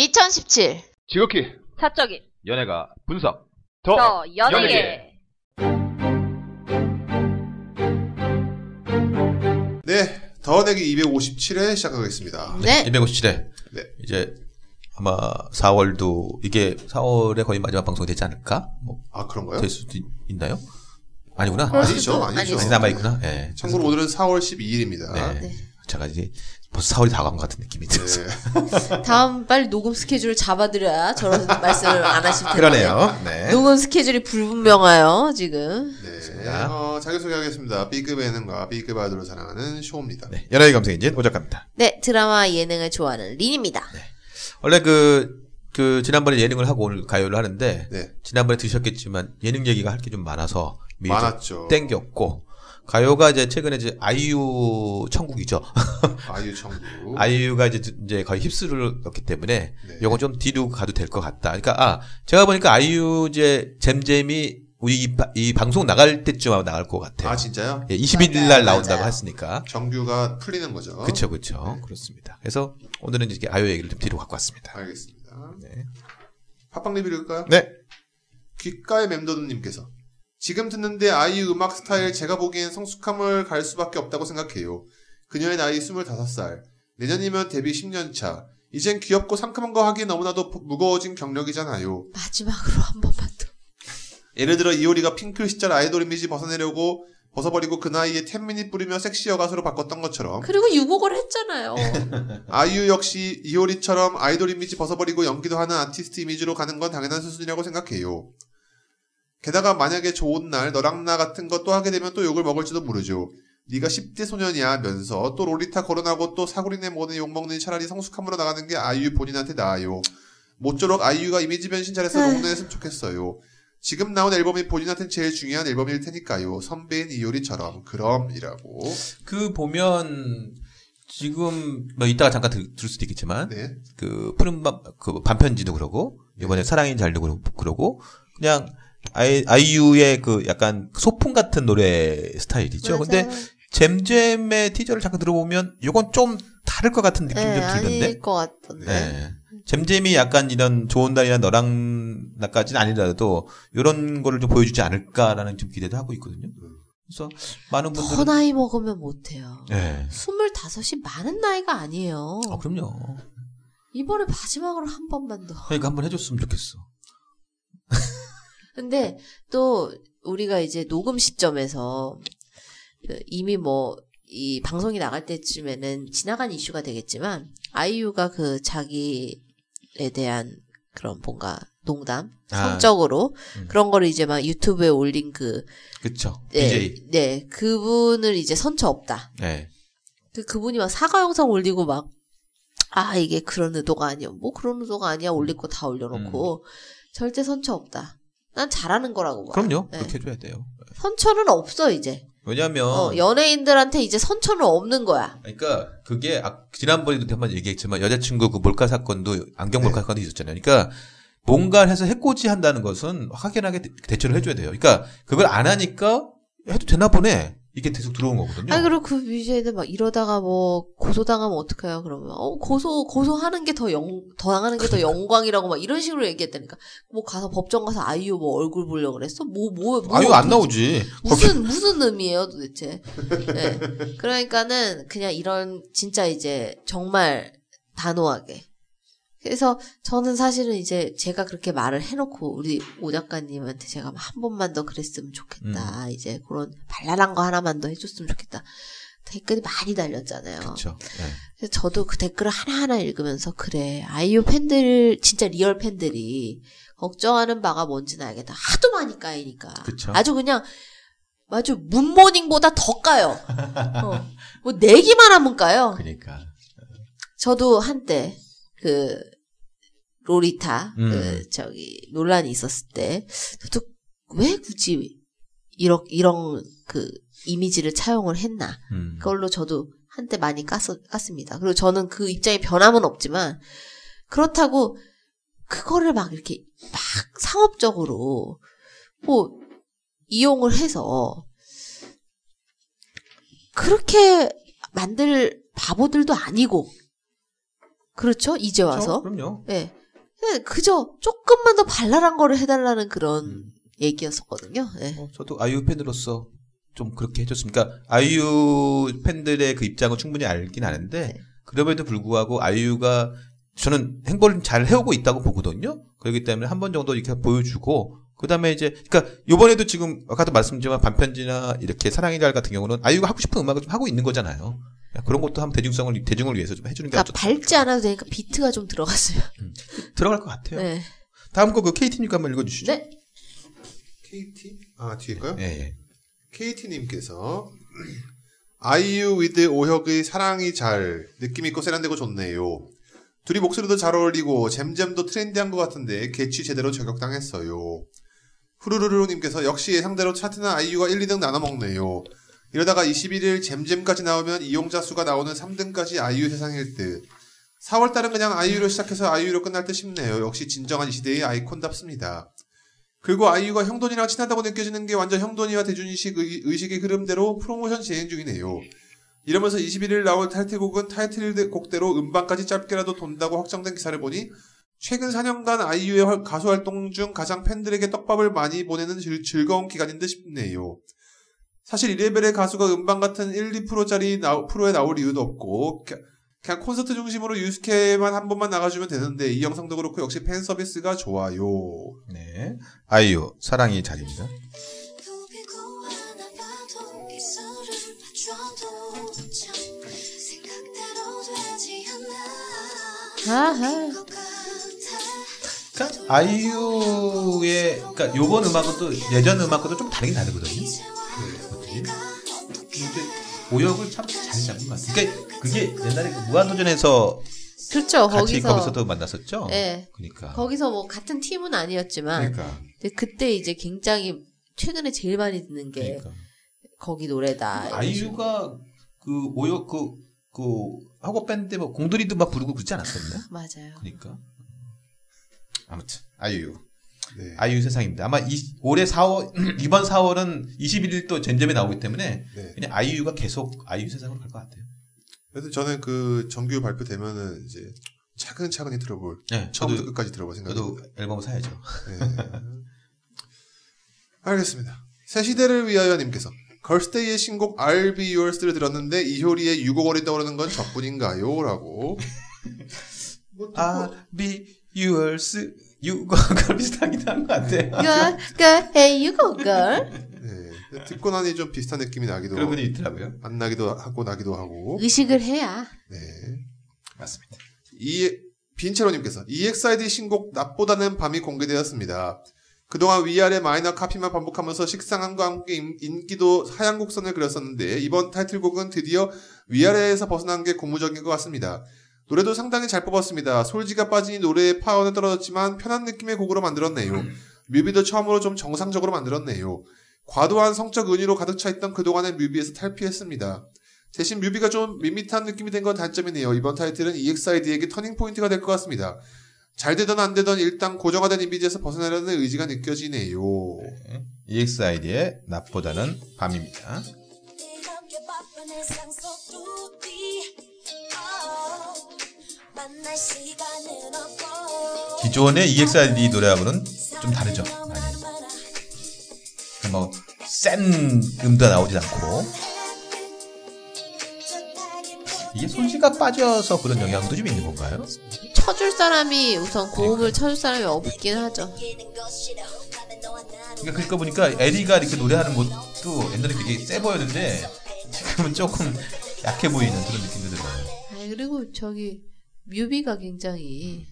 2017 지극히 사적인 연예가 분석 더, 더 연예계. 연예계. 네, 더 내기 257회 시작하겠습니다. 네 257회. 네. 이제 아마 4월도 이게 4월에 거의 마지막 방송이 되지 않을까? 뭐 아 그런가요? 될 수도 있- 있나요? 아니구나. 아니죠, 아니죠. 아직 남아 있구나. 예. 참고로 오늘은 4월 12일입니다. 네. 네. 제가 이제 벌써 4월이 다가온 것 같은 느낌이 들어서. 네. 다음 빨리 녹음 스케줄을 잡아드려야 저런 말씀을 안 하실 텐데 그러네요. 네. 녹음 스케줄이 불분명해요 지금 네. 어, 자기소개하겠습니다. B급 예능과 B급 아이돌을 사랑하는 쇼입니다. 네. 연예계 감성인진 오작가입니다. 네 드라마 예능을 좋아하는 린입니다 원래 그, 그, 지난번에 예능을 하고 오늘 가요를 하는데, 네. 지난번에 드셨겠지만, 예능 얘기가 할 게 좀 많아서, 많았죠. 땡겼고, 가요가 이제 최근에 이제 아이유 천국이죠. 아이유 청구. 아이유가 이제, 이제 거의 힙스를 넣기 때문에, 네. 요건 좀 뒤로 가도 될 것 같다. 그러니까, 아, 제가 보니까 아이유 이제 잼잼이 우리 이, 바- 이 방송 나갈 때쯤 아마 나갈 것 같아요. 아 진짜요? 예, 21일 날 맞아요. 나온다고 맞아요. 했으니까. 정규가 풀리는 거죠. 그쵸, 그쵸. 그렇습니다. 그래서 오늘은 이제 아이유 얘기를 좀 뒤로 갖고 왔습니다. 알겠습니다. 네. 팟빵 리뷰 읽을까요? 네. 귓가의 맴도드님께서 지금 듣는데 아이유 음악 스타일 제가 보기엔 성숙함을 갈 수밖에 없다고 생각해요. 그녀의 나이 25살. 내년이면 데뷔 10년 차. 이젠 귀엽고 상큼한 거 하기 너무나도 부- 무거워진 경력이잖아요. 마지막으로 한 번만 더 예를 들어 이효리가 핑클 시절 아이돌 이미지 벗어내려고 벗어버리고 그 나이에 텐미니 뿌리며 섹시 여가수로 바꿨던 것처럼 그리고 유곡을 했잖아요 아이유 역시 이효리처럼 아이돌 이미지 벗어버리고 연기도 하는 아티스트 이미지로 가는 건 당연한 수순이라고 생각해요. 게다가 만약에 좋은 날 너랑 나 같은 거 또 하게 되면 또 욕을 먹을지도 모르죠. 네가 10대 소년이야 면서 또 롤리타 거론하고 또 사구리네 뭐네 욕먹는 차라리 성숙함으로 나가는 게 아이유 본인한테 나아요. 모쪼록 아이유가 이미지 변신 잘해서 에휴. 롱런했으면 좋겠어요. 지금 나온 앨범이 본인한테는 제일 중요한 앨범일 테니까요. 선배인 이효리처럼 그럼이라고. 그 보면 지금 뭐 이따가 잠깐 들, 을 수도 있겠지만 네. 그 푸른 밤, 그 반편지도 그러고 이번에 사랑인 잘도 그러- 그러고 그냥 아이, 아이유의 그 약간 소품 같은 노래 스타일이죠. 근데 맞아요. 잼잼의 티저를 잠깐 들어보면 이건 좀 다를 것 같은 느낌이 네, 좀 들던데. 아닐 것 같던데 네. 잼잼이 약간 이런 좋은 날이나 너랑 나까지는 아니더라도 이런 거를 좀 보여주지 않을까라는 좀 기대도 하고 있거든요. 그래서 많은 더 분들은 나이 먹으면 못해요 네. 스물다섯이 많은 나이가 아니에요 아, 그럼요. 이번에 마지막으로 한 번만 더 그러니까 한 번 해줬으면 좋겠어. 근데 또 우리가 이제 녹음 시점에서 그 이미 뭐 이 방송이 나갈 때쯤에는 지나간 이슈가 되겠지만 아이유가 그 자기에 대한 그런 뭔가 농담 아. 성적으로 음. 그런 거를 이제 막 유튜브에 올린 그 그쵸. 네, DJ. 네 그분을 이제 선처 없다 네. 그 그분이 막 사과 영상 올리고 막 아 이게 그런 의도가 아니야 뭐 그런 의도가 아니야 올릴 거 다 올려놓고 절대 선처 없다 난 잘하는 거라고 봐 그럼요. 네. 그렇게 해줘야 돼요. 선처는 없어 이제 왜냐면, 어, 연예인들한테 이제 선처는 없는 거야 그러니까 그게 아, 지난번에도 한번 얘기했지만 여자친구 그 몰카 사건도 안경 몰카 네. 사건도 있었잖아요. 그러니까 뭔가를 해서 해코지 한다는 것은 확연하게 대- 대처를 해줘야 돼요. 그러니까 그걸 안 하니까 해도 되나 보네. 이게 계속 들어온 거거든요. 아니 그리고 그 뮤지션들 막 이러다가 뭐 고소당하면 어떡해요 그러면 어 고소 고소하는 게 더 영 더 당하는 게 더 영광이라고 막 이런 식으로 얘기했다니까 뭐 가서 법정 가서 아이유 뭐 얼굴 보려 고 그랬어 뭐뭐 뭐, 아유 안 나오지. 무슨 무슨 의미예요 도대체? 네. 그러니까는 그냥 이런 진짜 이제 정말 단호하게. 그래서 저는 사실은 이제 제가 그렇게 말을 해놓고 우리 오 작가님한테 제가 한 번만 더 그랬으면 좋겠다. 이제 그런 발랄한 거 하나만 더 해줬으면 좋겠다. 댓글이 많이 달렸잖아요. 그렇죠. 그래서 저도 그 댓글을 하나하나 읽으면서 그래 아이유 팬들 진짜 real 팬들이 걱정하는 바가 뭔지는 알겠다. 하도 많이 까이니까 그쵸. 아주 그냥 아주 문모닝보다 더 까요. 어. 뭐 내기만 하면 까요. 그러니까. 저도 한때 그 로리타 음. 그 저기 논란이 있었을 때 저도 왜 굳이 이런 이런 그 이미지를 차용을 했나 음. 그걸로 저도 한때 많이 깠, 깠습니다. 그리고 저는 그 입장에 변함은 없지만 그렇다고 그거를 막 이렇게 막 상업적으로 뭐 이용을 해서 그렇게 만들 바보들도 아니고 그렇죠? 이제 와서. 그럼요. 예. 그냥 그저 조금만 더 발랄한 거를 해달라는 그런 음. 얘기였었거든요. 예. 어, 저도 아이유 팬으로서 좀 그렇게 해줬습니까? 아이유 팬들의 그 입장은 충분히 알긴 아는데 네. 그럼에도 불구하고 아이유가 저는 행보를 잘 해오고 있다고 보거든요. 그렇기 때문에 한 번 정도 이렇게 보여주고 그다음에 이제 그러니까 요번에도 지금 아까도 말씀드렸지만 반편지나 이렇게 사랑의 달 같은 경우는 아이유가 하고 싶은 음악을 좀 하고 있는 거잖아요. 그런 것도 한번 대중성을 대중을 위해서 좀 해주는 게 그러니까 밟지 않아도 되니까 비트가 좀 들어갔어요. 들어갈 것 같아요. 네. 다음 거 그 KT님 거 한번 읽어주시죠. 네. KT? 아, 뒤에까요? 예, 예. KT님께서 아이유 with 오혁의 사랑이 잘 느낌 있고 세련되고 좋네요. 둘이 목소리도 잘 어울리고 잼잼도 trendy한 것 같은데 개취 제대로 저격당했어요. 후루루루님께서 역시 예상대로 차트는 아이유가 1, 2등 나눠 먹네요. 이러다가 21일 잼잼까지 나오면 이용자 수가 나오는 3등까지 아이유 세상일 듯. 4월달은 그냥 아이유로 시작해서 아이유로 끝날 듯 싶네요. 역시 진정한 이 시대의 아이콘답습니다. 그리고 아이유가 형돈이랑 친하다고 느껴지는 게 완전 형돈이와 대준이식 의- 의식의 흐름대로 프로모션 진행 중이네요. 이러면서 21일 나올 타이틀곡은 타이틀곡대로 음반까지 짧게라도 돈다고 확정된 기사를 보니 최근 4년간 아이유의 활- 가수 활동 중 가장 팬들에게 떡밥을 많이 보내는 즐, 즐거운 기간인 듯 싶네요. 사실 이 레벨의 가수가 음반 같은 1, 2%짜리 나, 프로에 나올 이유도 없고 그- 그냥 콘서트 중심으로 유스케만 한 번만 나가주면 되는데 이 영상도 그렇고 역시 팬 서비스가 좋아요. 네. 아이유 사랑이 잘입니다. 아하. 그러니까 아이유의 그러니까 요번 음악은 또 예전 음악과도 좀 다르긴 다르거든요. 그 오역을 참 잘 잡은 것 같아요. 그러니까 그게 옛날에 그 무한도전에서 그렇죠. 같이 거기서 거기서도 만났었죠. 예. 그러니까. 거기서 뭐 같은 팀은 아니었지만 그러니까. 근데 그때 이제 굉장히 최근에 제일 많이 듣는 게 그러니까. 거기 노래다. 아이유가 그 오역 그, 그 하고 밴드 뭐 공돌이도 막 부르고 그러지 않았었나? 맞아요. 그러니까. 아무튼 아이유. 네. 아이유 세상입니다. 아마 이, 올해 4월 이번 4월은 21일 또 젠점에 나오기 때문에 네. 그냥 아이유가 계속 아이유 세상으로 갈 것 같아요. 그래서 저는 그 정규 발표되면은 이제 차근차근히 들어볼 네, 처음부터 저도 끝까지 들어볼 생각입니다. 저도 앨범 사야죠. 네. 알겠습니다. 새 시대를 위하여님께서 걸스데이의 신곡 I'll Be Yours를 들었는데 이효리의 유고걸이 떠오르는 건 저뿐인가요? 라고 뭐 듣고, yours, 유거가 비슷하긴 한 것 같아요. Girl, hey you go girl. 네. 듣고 나니 좀 비슷한 느낌이 나기도 그런 분이 있더라고요. 안 나기도 하고 나기도 하고 의식을 해야. 네. 맞습니다. 이 빈체로님께서 EXID 신곡 낮보다는 밤이 공개되었습니다. 그동안 위아래 마이너 카피만 반복하면서 식상함과 함께 인- 인기도 하향 곡선을 그렸었는데 이번 타이틀곡은 드디어 위아래에서 벗어난 게 고무적인 것 같습니다. 노래도 상당히 잘 뽑았습니다. 솔지가 빠지니 노래의 파워는 떨어졌지만 편한 느낌의 곡으로 만들었네요. 뮤비도 처음으로 좀 정상적으로 만들었네요. 과도한 성적 은유로 가득 차 있던 그동안의 뮤비에서 탈피했습니다. 대신 뮤비가 좀 밋밋한 느낌이 된 건 단점이네요. 이번 타이틀은 EXID에게 turning point가 될 것 같습니다. 잘 되던 안 되던 일단 고정화된 이미지에서 벗어나려는 의지가 느껴지네요. EXID의 낮보다는 밤입니다. 기존의 EXID 노래하고는 좀 다르죠. 많이. 뭐센 음도 나오지 않고 이게 솔지가 빠져서 그런 영향도 좀 있는 건가요? 쳐줄 사람이 우선 고음을 쳐줄 사람이 없긴 하죠. 그러니까 그러니까 보니까 에리가 이렇게 노래하는 것도 옛날에 되게 세 보였는데 지금은 조금 약해 보이는 그런 느낌도 들어요. 아 그리고 저기 뮤비가 굉장히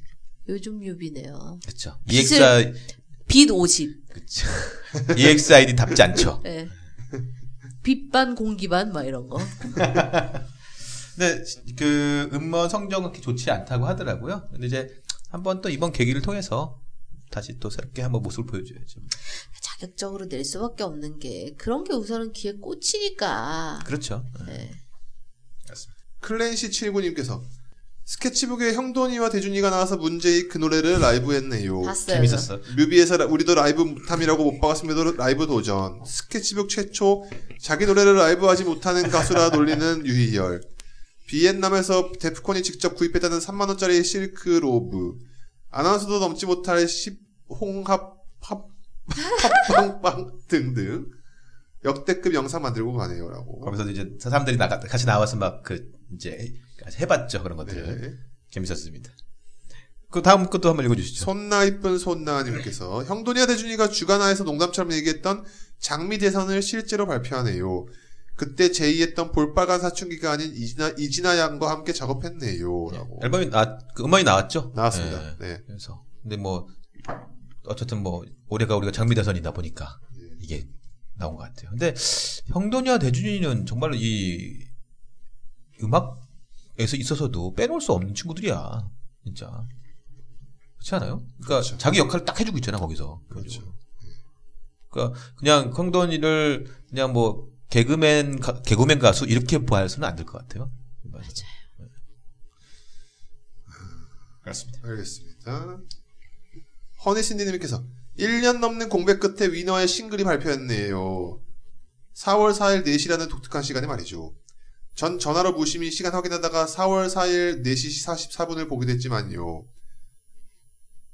요즘 뮤비네요. 그렇죠. EXI 빛 50. 그쵸. EXID답지 않죠. 예. 빛반 공기반 막 이런 거. 근데 그 음원 성적은 그렇게 좋지 않다고 하더라고요. 근데 이제 한번 또 이번 계기를 통해서 다시 또 새롭게 한번 모습을 보여줘야죠. 자격적으로 낼 수밖에 없는 게 그런 게 우선은 귀에 꽂히니까. 그렇죠. 예. 클랜시 79님께서 스케치북에 형돈이와 대준이가 나와서 문제의 그 노래를 라이브 했네요. 봤어요. 재밌었어. 뮤비에서 라- 우리도 라이브 못함이라고 못 박았음에도 라이브 도전. 스케치북 최초 자기 노래를 라이브하지 못하는 가수라 놀리는 유희열. 베트남에서 데프콘이 직접 구입했다는 3만 원짜리 실크 로브. 아나운서도 넘지 못할 10 홍합 팝 팝빵빵 등등 역대급 영상 만들고 가네요 라고. 거기서 이제 사람들이 나가, 같이 나와서 막 그 이제 해봤죠 그런 것들을 네. 재밌었습니다. 그 다음 것도 한번 읽어주시죠. 손나 이쁜 손나님께서 형돈이와 대준이가 주간화에서 농담처럼 얘기했던 장미 대선을 실제로 발표하네요. 그때 제의했던 볼빨간 사춘기가 아닌 이진아, 이진아 양과 함께 작업했네요.라고 앨범이 나, 그 음원이 나왔죠? 나왔습니다. 네. 네. 그래서 근데 뭐 어쨌든 뭐 올해가 우리가 장미 대선이다 보니까 네. 이게 나온 것 같아요. 근데 형돈이와 대준이는 정말로 이 음악 에서 있어서도 빼놓을 수 없는 친구들이야. 진짜. 그렇지 않아요? 그러니까 그렇죠. 자기 역할을 딱 해주고 있잖아 거기서. 그렇죠. 그러니까 그냥 형돈이를 그냥 뭐 개그맨 가, 개그맨 가수 이렇게 봐서는 안 될 것 같아요. 맞아요. 그렇습니다. 알겠습니다. 허니신디님께서 1년 넘는 공백 끝에 위너의 싱글이 발표했네요. 4월 4일 4시라는 독특한 시간에 말이죠. 전 전화로 무심히 시간 확인하다가 4월 4일 4시 44분을 보게 됐지만요.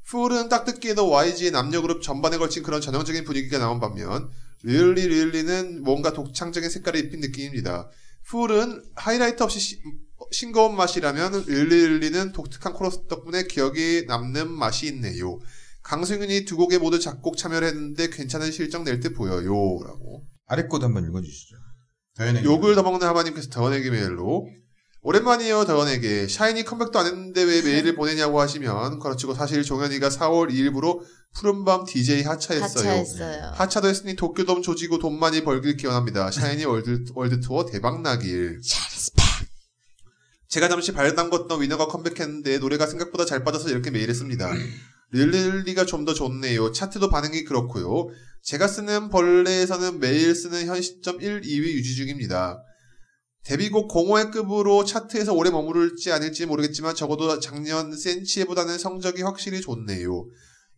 풀은 딱 듣기에도 YG의 남녀그룹 전반에 걸친 그런 전형적인 분위기가 나온 반면 릴리 릴리는 뭔가 독창적인 색깔을 입힌 느낌입니다. 풀은 하이라이트 없이 시- 싱거운 맛이라면 Really Really는 독특한 코러스 덕분에 기억이 남는 맛이 있네요. 강승윤이 두 곡에 모두 작곡 참여를 했는데 괜찮은 실적 낼 듯 보여요. 라고. 아래 것도 한번 읽어주시죠. 더현의 욕을 더 먹는 하마님께서 더원에게 메일로 오랜만이에요 더원에게 샤이니 컴백도 안 했는데 왜 메일을 보내냐고 하시면 그렇지고 사실 종현이가 4월 2일부로 푸른밤 DJ 하차했어요. 하차했어요. 하차도 했으니 도쿄돔 조지고 돈 많이 벌길 기원합니다. 샤이니 월드, world tour 대박 나길. 제가 잠시 발 담궜던 위너가 컴백했는데 노래가 생각보다 잘 빠져서 이렇게 메일했습니다. 릴릴리가 좀 더 좋네요. 차트도 반응이 그렇고요. 제가 쓰는 벌레에서는 매일 쓰는 현 시점 1, 2위 유지 중입니다. 데뷔곡 공호의 급으로 차트에서 오래 머무를지 아닐지 모르겠지만 적어도 작년 센치에보다는 성적이 확실히 좋네요.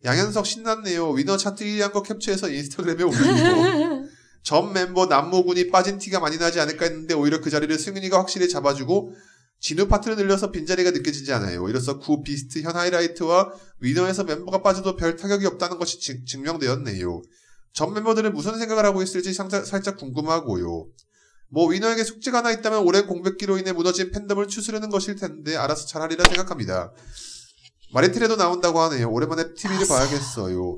양현석 신났네요. 위너 차트 1위 한 거 캡처해서 인스타그램에 올리고 전 멤버 남모군이 빠진 티가 많이 나지 않을까 했는데 오히려 그 자리를 승윤이가 확실히 잡아주고 진우 파트를 늘려서 빈자리가 느껴지지 않아요. 이로써 구 비스트 현 하이라이트와 위너에서 멤버가 빠져도 별 타격이 없다는 것이 증- 증명되었네요. 전 멤버들은 무슨 생각을 하고 있을지 상자- 살짝 궁금하고요. 뭐 위너에게 숙제가 하나 있다면 오랜 공백기로 인해 무너진 팬덤을 추스르는 것일 텐데 알아서 잘하리라 생각합니다. 마리텔에도 나온다고 하네요. 오랜만에 TV를 봐야겠어요.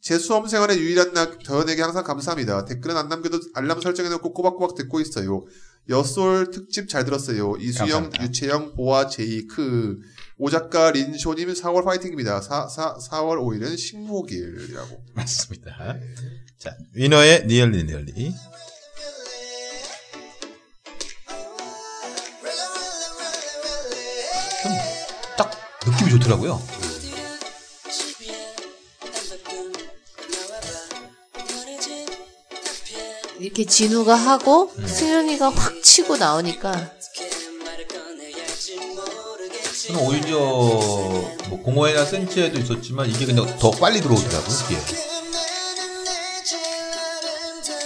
제 수험 생활의 유일한 날 더현에게 항상 감사합니다. 댓글은 안 남겨도 알람 설정해놓고 꼬박꼬박 듣고 있어요. 여솔 특집 잘 들었어요. 이수영, 감사합니다. 유채영, 보아, 제이크, 오작가 린쇼님 4월 파이팅입니다. 4, 4, 4월 5일은 식목일이라고. 맞습니다. 자, 위너의 니얼리 니얼리. 좀딱 느낌이 좋더라고요. 이렇게 진우가 하고 승현이가 확 치고 나오니까 저는 오히려 뭐 공허에나 센치에도 있었지만 이게 그냥 더 빨리 들어오더라고요. 이게.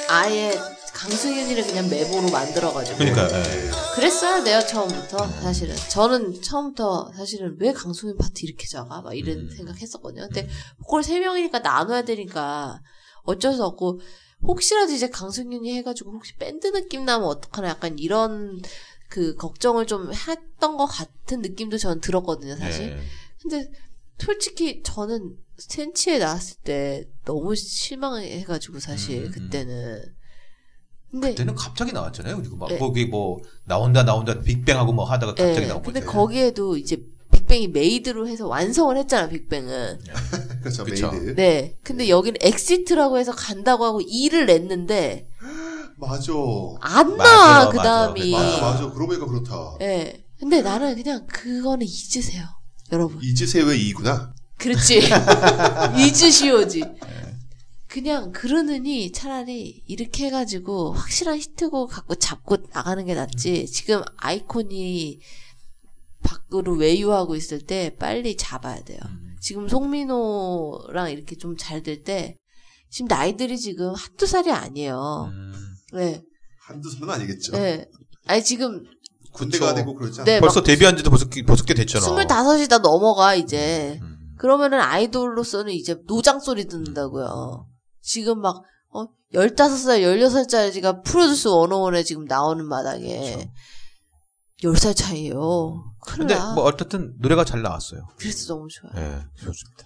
아예 강승현이를 그냥 메모로 만들어가지고 그러니까 예. 그랬어야 돼요 처음부터 사실은 저는 처음부터 사실은 왜 강승현 파트 이렇게 작아 막 이런 음. 생각했었거든요 근데 그걸 세 명이니까 나눠야 되니까 어쩔 수 없고 혹시라도 이제 강승현이 해가지고 혹시 밴드 느낌 나면 어떡하나 약간 이런 그 걱정을 좀 했던 것 같은 느낌도 저는 들었거든요 사실 예. 근데 솔직히 저는 센치에 나왔을 때 너무 실망해가지고 사실 음, 음. 그때는 근데 그때는 갑자기 나왔잖아요. 그리고 막 네. 거기 뭐 나온다 나온다 빅뱅하고 뭐 하다가 갑자기 예, 나온 근데 거죠. 거기에도 이제 빅뱅이 MADE로 해서 완성을 했잖아 빅뱅은 그렇죠. 그쵸. MADE. 네 근데 여기는 EXIT라고 해서 간다고 하고 2를 냈는데 맞아. 안 나와 그 맞아. 다음이 맞아, 맞아. 그러고 보니까 그렇다. 예 근데 나는 그냥 그거는 잊으세요 여러분 이즈세의 이구나. 그렇지 잊으시오지 그냥 그러느니 차라리 이렇게 해가지고 확실한 히트곡 갖고 잡고 나가는 게 낫지 지금 아이콘이 밖으로 외유하고 있을 때 빨리 잡아야 돼요 음. 지금 송민호랑 이렇게 좀 잘 될 때 지금 나이들이 지금 한두 살이 아니에요 음. 네, 한두 살은 아니겠죠. 네. 아니 지금 군대가 그쵸. 되고 그러지 않아요? 네, 벌써 막 데뷔한 지도 벌써, 꽤- 벌써 꽤 됐잖아. 스물다섯이 다 넘어가 이제. 음. 그러면은 아이돌로서는 이제 노장 소리 듣는다고요. 지금 막, 어, 15살, 16살짜리가 프로듀스 101에 지금 나오는 마당에 10살 차이에요. 큰일 근데 나. 뭐 어쨌든 노래가 잘 나왔어요. 그래서 너무 좋아요. 예, 좋습니다.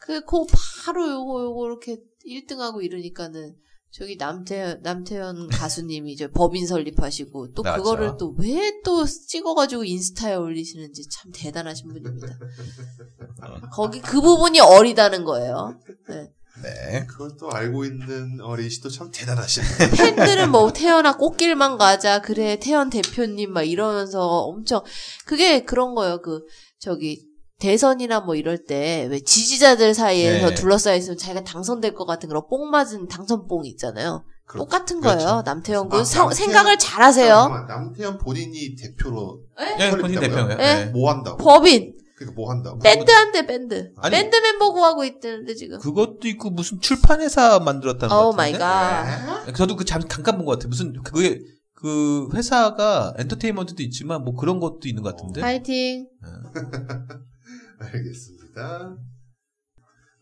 그, 그 바로 요거, 요거 이렇게 1등하고 이러니까는 저기 남태현, 남태현 가수님이 이제 법인 설립하시고 또 맞아. 그거를 또 왜 또 찍어가지고 인스타에 올리시는지 참 대단하신 분입니다. 거기 그 부분이 어리다는 거예요. 네. 네. 그걸 또 알고 있는 어린이씨도 참 대단하시네. 팬들은 뭐 태연아 꽃길만 가자 그래 태연 대표님 막 이러면서 엄청 그게 그런 거예요 그 저기 대선이나 뭐 이럴 때 왜 지지자들 사이에서 네. 둘러싸여 있으면 자기가 당선될 것 같은 그런 뽕 맞은 당선뽕 있잖아요 그렇죠. 똑같은 그렇죠. 거예요 남태현 아, 군 사- 남태현- 생각을 잘하세요 남태현 본인이 대표로 예, 본인? 대표예요. 네. 예. 뭐 한다고? 법인 그러니까 뭐 한다고? 밴드 한대 밴드 아니- 밴드 멤버 구하고 있다는데 지금 그것도 있고 무슨 출판회사 만들었다는 거오 마이 같은데. 갓 저도 그 잠, 잠깐 본 것 같아요. 무슨 그게 그 회사가 엔터테인먼트도 있지만 뭐 그런 것도 있는 것 같은데. 파이팅 알겠습니다.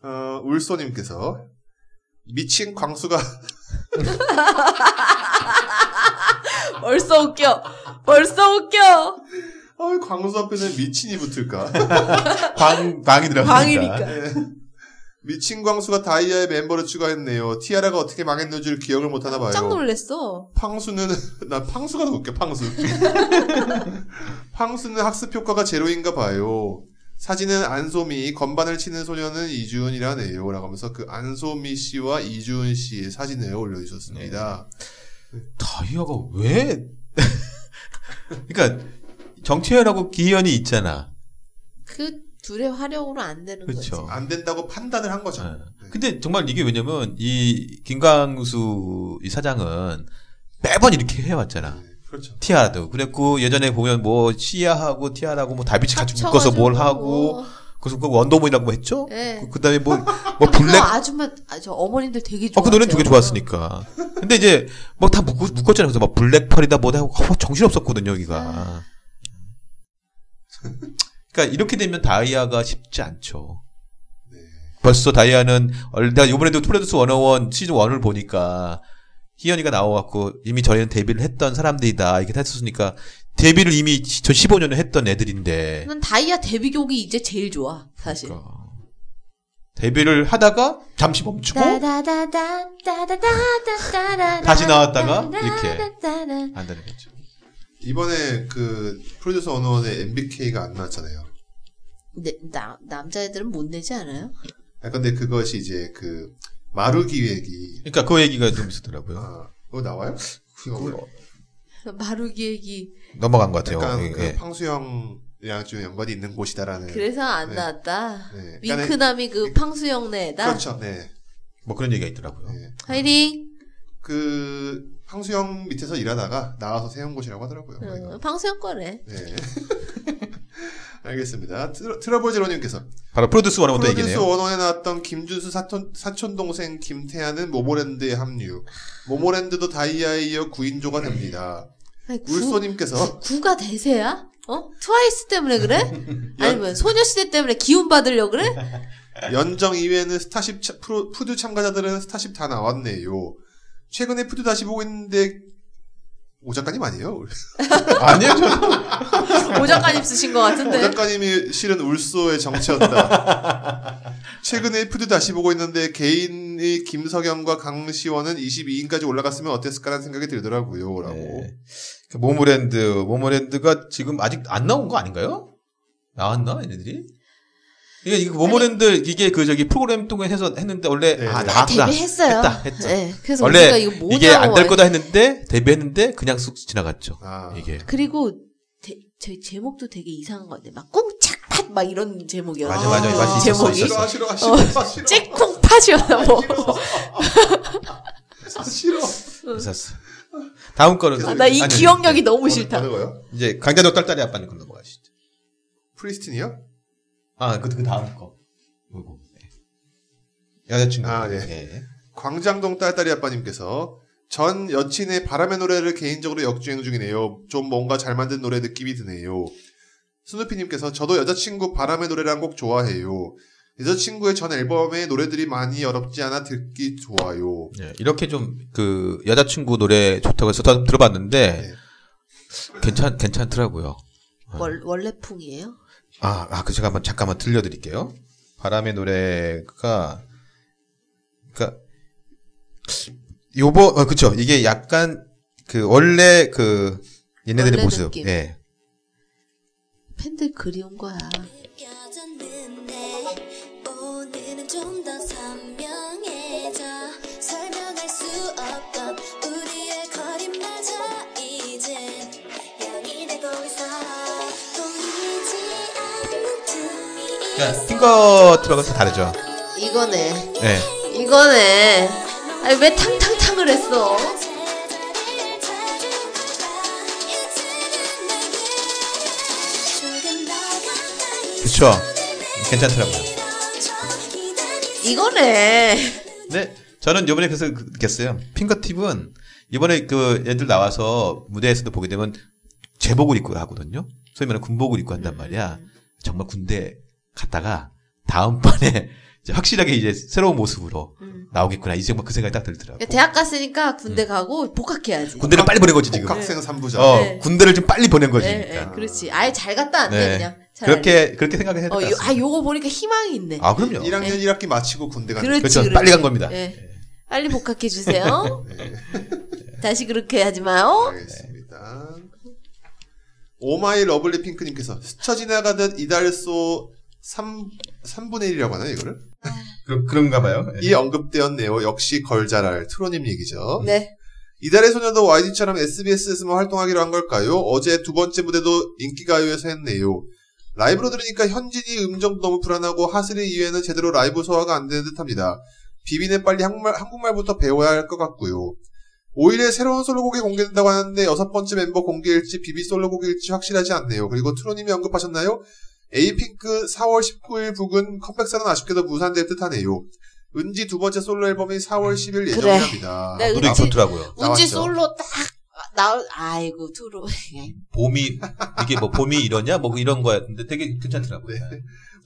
어, 울소님께서 미친 광수가 벌써 웃겨 벌써 웃겨 어, 광수 앞에는 미친이 붙을까? 광 광이 들어가니까. 광이니까. 네. 미친 광수가 다이아의 멤버를 추가했네요. 티아라가 어떻게 망했는지를 기억을 못하나 봐요. 깜짝 놀랐어 팡수는 난 팡수가 더 웃겨 팡수. 팡수는 학습 효과가 제로인가 봐요. 사진은 안소미 건반을 치는 소녀는 이주은이라네요 라고 하면서 그 안소미 씨와 이주은 씨의 사진을 올려주셨습니다. 다이아가 왜? 그러니까 정채연하고 기현이 있잖아. 그 둘의 활용으로 안 되는 그렇죠. 거지. 안 된다고 판단을 한 거죠. 네. 네. 근데 정말 이게 왜냐면 이 김광수 이 사장은 매번 이렇게 해왔잖아. 네, 그렇죠. 티아라도 그랬고 예전에 보면 뭐 시아하고 티아라고 뭐 달빛이 같이 묶어서 뭘 하고 뭐. 그래서 그 원더우먼이라고 뭐 했죠? 네. 그, 다음에 뭐, 뭐 블랙 아줌마 아, 저 어머님들 되게 좋아. 어, 그 노래는 되게 좋았으니까. 근데 이제, 뭐다 묶, 묶었잖아요. 그래서 막 블랙펄이다 뭐다 하고, 어, 정신 없었거든요, 여기가. 그러니까 이렇게 되면 다이아가 쉽지 않죠. 네. 벌써 다이아는, 얼- 내가 요번에도 프로듀스 101 시즌 1을 보니까, 희연이가 나와갖고, 이미 저희는 데뷔를 했던 사람들이다, 이렇게 했었으니까, 데뷔를 이미 저 15년을 했던 애들인데, 난 다이아 데뷔곡이 이제 제일 좋아 사실. 그러니까 데뷔를 하다가, 잠시 멈추고, 다시 나왔다가 이렇게. 안 되는 거죠. 이번에 그 프로듀서 언어원의 MBK가 안 나왔잖아요. 네, 나, 남자애들은 못 내지 않아요? 아, 근데 그것이 이제 그 마루 기획이 그러니까 그 얘기가 좀 있었더라고요. 아, 그거 나와요? 그거 마루기 얘기. 넘어간 것 같아요. 약간 예, 그 예. 팡수형이랑 좀 연관이 있는 곳이다라는. 그래서 안 네. 나왔다. 네. 윙크남이 그 팡수형 내다. 그렇죠. 네. 뭐 그런 얘기가 있더라고요. 네. 화이팅! 그 광수형 밑에서 일하다가 나와서 세운 곳이라고 하더라고요. 어, 광수형 거래. 네. 알겠습니다. 트러, 트러 블 제로님께서 바로 프로듀스 프로듀스 얘기네요. 원오원에 나왔던 김준수 사촌, 사촌 동생 김태하는 모모랜드에 합류. 모모랜드도 다이아에 이어 9인조가 됩니다. 아니, 구, 울소님께서 구가 대세야? 어? 트와이스 때문에 그래? 아니면 소녀시대 때문에 기운 받으려 그래? 연정 이외에는 스타쉽 차- 프로, 푸드 참가자들은 스타쉽 다 나왔네요. 최근에 푸드 다시 보고 있는데 오 작가님 아니에요? 아니요, 저오 작가님 쓰신 것오 같은데. 작가님이 실은 울소의 정치였다. 최근에 푸드 다시 보고 있는데 개인의 김석영과 강시원은 22인까지 올라갔으면 어땠을까라는 생각이 들더라고요. 라고. 네. 그 모모랜드, 모모랜드가 지금 아직 안 나온 거 아닌가요? 나왔나, 얘네들이? 이게, 이거 모모랜드, 이게 그 저기 프로그램 통해서 했는데 원래, 네, 아, 네. 나왔구나. 데뷔했어요. 했다, 했죠. 네, 그래서 원래 우리가 이거. 이게 안 될 거다 했는데, 데뷔했는데, 그냥 쑥 지나갔죠. 아. 이게. 그리고 데, 저희 제목도 되게 이상한 건데 막 꿍착팥 막 이런 제목이었어요. 맞아, 맞아, 맞아. 제목이. 싫어, 싫어, 싫어, 싫어. 찌쿵팥이었나 뭐. 아, 싫어. 있었어. 다음 거는. 아, 나이 아니, 기억력이 너무 싫다. 어느 거요? 이제 강자도 딸딸이 아빠님 거 넘어가시죠. 프리스틴이요? 아, 그, 그 다음 거. 요거. 네. 여자친구. 아, 예. 예. 광장동 딸딸이 아빠님께서 전 여친의 바람의 노래를 개인적으로 역주행 중이네요. 좀 뭔가 잘 만든 노래 느낌이 드네요. 스누피님께서 저도 여자친구 바람의 노래란 곡 좋아해요. 여자친구의 전 앨범의 노래들이 많이 어렵지 않아 듣기 좋아요. 예, 이렇게 좀 그 여자친구 노래 좋다고 해서 다 들어봤는데 네. 괜찮 괜찮더라고요. 월, 원래 풍이에요? 아, 아, 그 제가 한번 잠깐만 들려드릴게요. 바람의 노래가 그러니까 요번 어 그쵸 이게 약간 그 원래 그 얘네들의 원래 모습 느낌. 예 팬들 그리운 거야. 그러니까 핑거 트럭은 또 다르죠 이거네. 예 이거네. 아니, 왜 탕탕탕을 했어? 그쵸 괜찮더라고요 이거네. 네 저는 이번에 그래서 느꼈어요 핑거팁은 이번에 그 애들 나와서 무대에서도 보게 되면 제복을 입고 하거든요 소위 말하는 군복을 입고 한단 말이야 정말 군대 갔다가 다음번에 이제 확실하게 이제 새로운 모습으로 음. 나오겠구나 이제 뭐그 생각이 딱 들더라고 대학 갔으니까 군대 가고 복학해야지. 군대를 빨리 보낸 거지 지금 복학생 3부자. 어, 네. 군대를 좀 빨리 보낸 거지. 예, 예, 그러니까. 그렇지. 아예 잘 갔다 왔네, 네. 그냥. 그렇게 그렇게 생각을 해야 어, 될것 요, 같습니다. 아, 요거 보니까 희망이 있네. 아, 그럼요. 1학년 1학기 마치고 군대 가는 그렇지, 그렇죠. 그렇지. 빨리 간 겁니다. 예. 빨리 복학해 주세요. 다시 그렇게 하지 마요. 알겠습니다. 오마이 러블리 핑크님께서 스쳐 지나가듯 이달소 3, 3분의 1이라고 하나요, 이거를? 그, 그런가 봐요. 이 언급되었네요. 역시 걸잘할 트로님 얘기죠. 네. 이달의 소녀도 YG처럼 SBS에서만 활동하기로 한 걸까요? 어제 두 번째 무대도 인기가요에서 했네요. 라이브로 들으니까 현진이 음정도 너무 불안하고 하슬이 이외에는 제대로 라이브 소화가 안 되는 듯 합니다. 비비는 빨리 한국말, 한국말부터 배워야 할 것 같고요. 5일에 새로운 솔로곡이 공개된다고 하는데 여섯 번째 멤버 공개일지 비비 솔로곡일지 확실하지 않네요. 그리고 트로님이 언급하셨나요? 에이핑크 4월 19일 북은 컴백사는 아쉽게도 무산될 듯하네요. 은지 두 번째 솔로 앨범이 4월 10일 그래. 예정이랍니다. 네, 노래 은지- 좋더라고요. 나왔죠. 솔로 딱 나올 아이고 투로 봄이 이게 뭐 봄이 이러냐 뭐 이런 거였는데 되게 괜찮더라고요.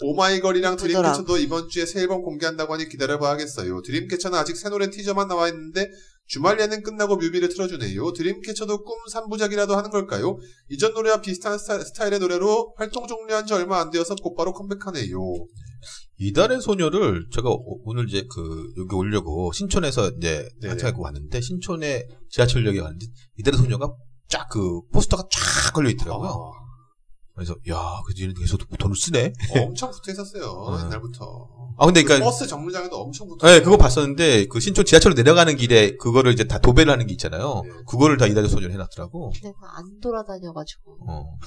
오마이걸이랑 그러더라. 드림캐쳐도 이번 주에 새 앨범 공개한다고 하니 기다려봐야겠어요. 드림캐쳐는 아직 새 노래 티저만 나와 있는데 주말 예능 끝나고 뮤비를 틀어주네요. 드림캐쳐도 꿈 3부작이라도 하는 걸까요? 이전 노래와 비슷한 스타, 스타일의 노래로 활동 종료한 지 얼마 안 되어서 곧바로 컴백하네요. 이달의 소녀를 제가 오- 오늘 이제 그 여기 오려고 신촌에서 이제 네네. 같이 하고 왔는데 신촌에 지하철역에 왔는데 이달의 소녀가 쫙 그 포스터가 쫙 걸려 있더라고요. 그래서 야, 그 뒤에는 계속 돈을 쓰네. 어, 엄청 붙어 있었어요. 어. 옛날부터. 아 근데 그 그러니까 버스 정류장에도 엄청 붙어 네, 그거 봤었는데 그 신촌 지하철로 내려가는 길에 그거를 이제 다 도배를 하는 게 있잖아요. 네. 그거를 다 이달의 소녀를 해놨더라고. 내가 안 돌아다녀가지고 어.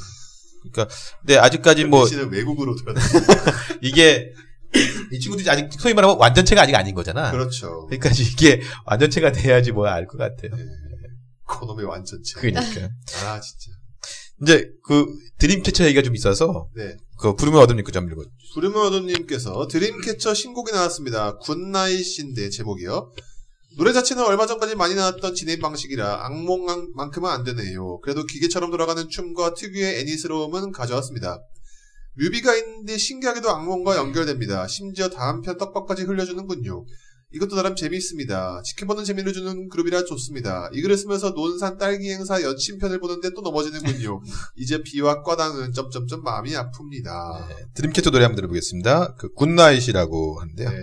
그러니까 근데 아직까지 뭐 외국으로 들어 이게 이 친구들이 아직 소위 말하면 완전체가 아직 아닌 거잖아. 그렇죠. 그러니까 이게 완전체가 돼야지 뭐알것 같아요. 네. 그놈의 완전체. 그러니까 아 진짜. 이제 그 드림캐쳐 얘기가 좀 있어서 네. 그 부르면 어둠 니그 좀 읽어. 부르머어둠님께서 드림캐쳐 신곡이 나왔습니다. 굿나잇인데 제목이요. 노래 자체는 얼마 전까지 많이 나왔던 진행 방식이라 악몽만큼은 안 되네요. 그래도 기계처럼 돌아가는 춤과 특유의 애니스러움은 가져왔습니다. 뮤비가 있는데 신기하게도 악몽과 연결됩니다. 심지어 다음 편 떡밥까지 흘려주는군요. 이것도 나름 재미있습니다. 지켜보는 재미를 주는 그룹이라 좋습니다. 이 글을 쓰면서 논산 딸기 행사 여친편을 보는데 또 넘어지는군요. 이제 비와 꽈당은 점점점 마음이 아픕니다. 네, 드림캐쳐 노래 한번 들어보겠습니다. 그 Good Night이라고 하는데요. 네.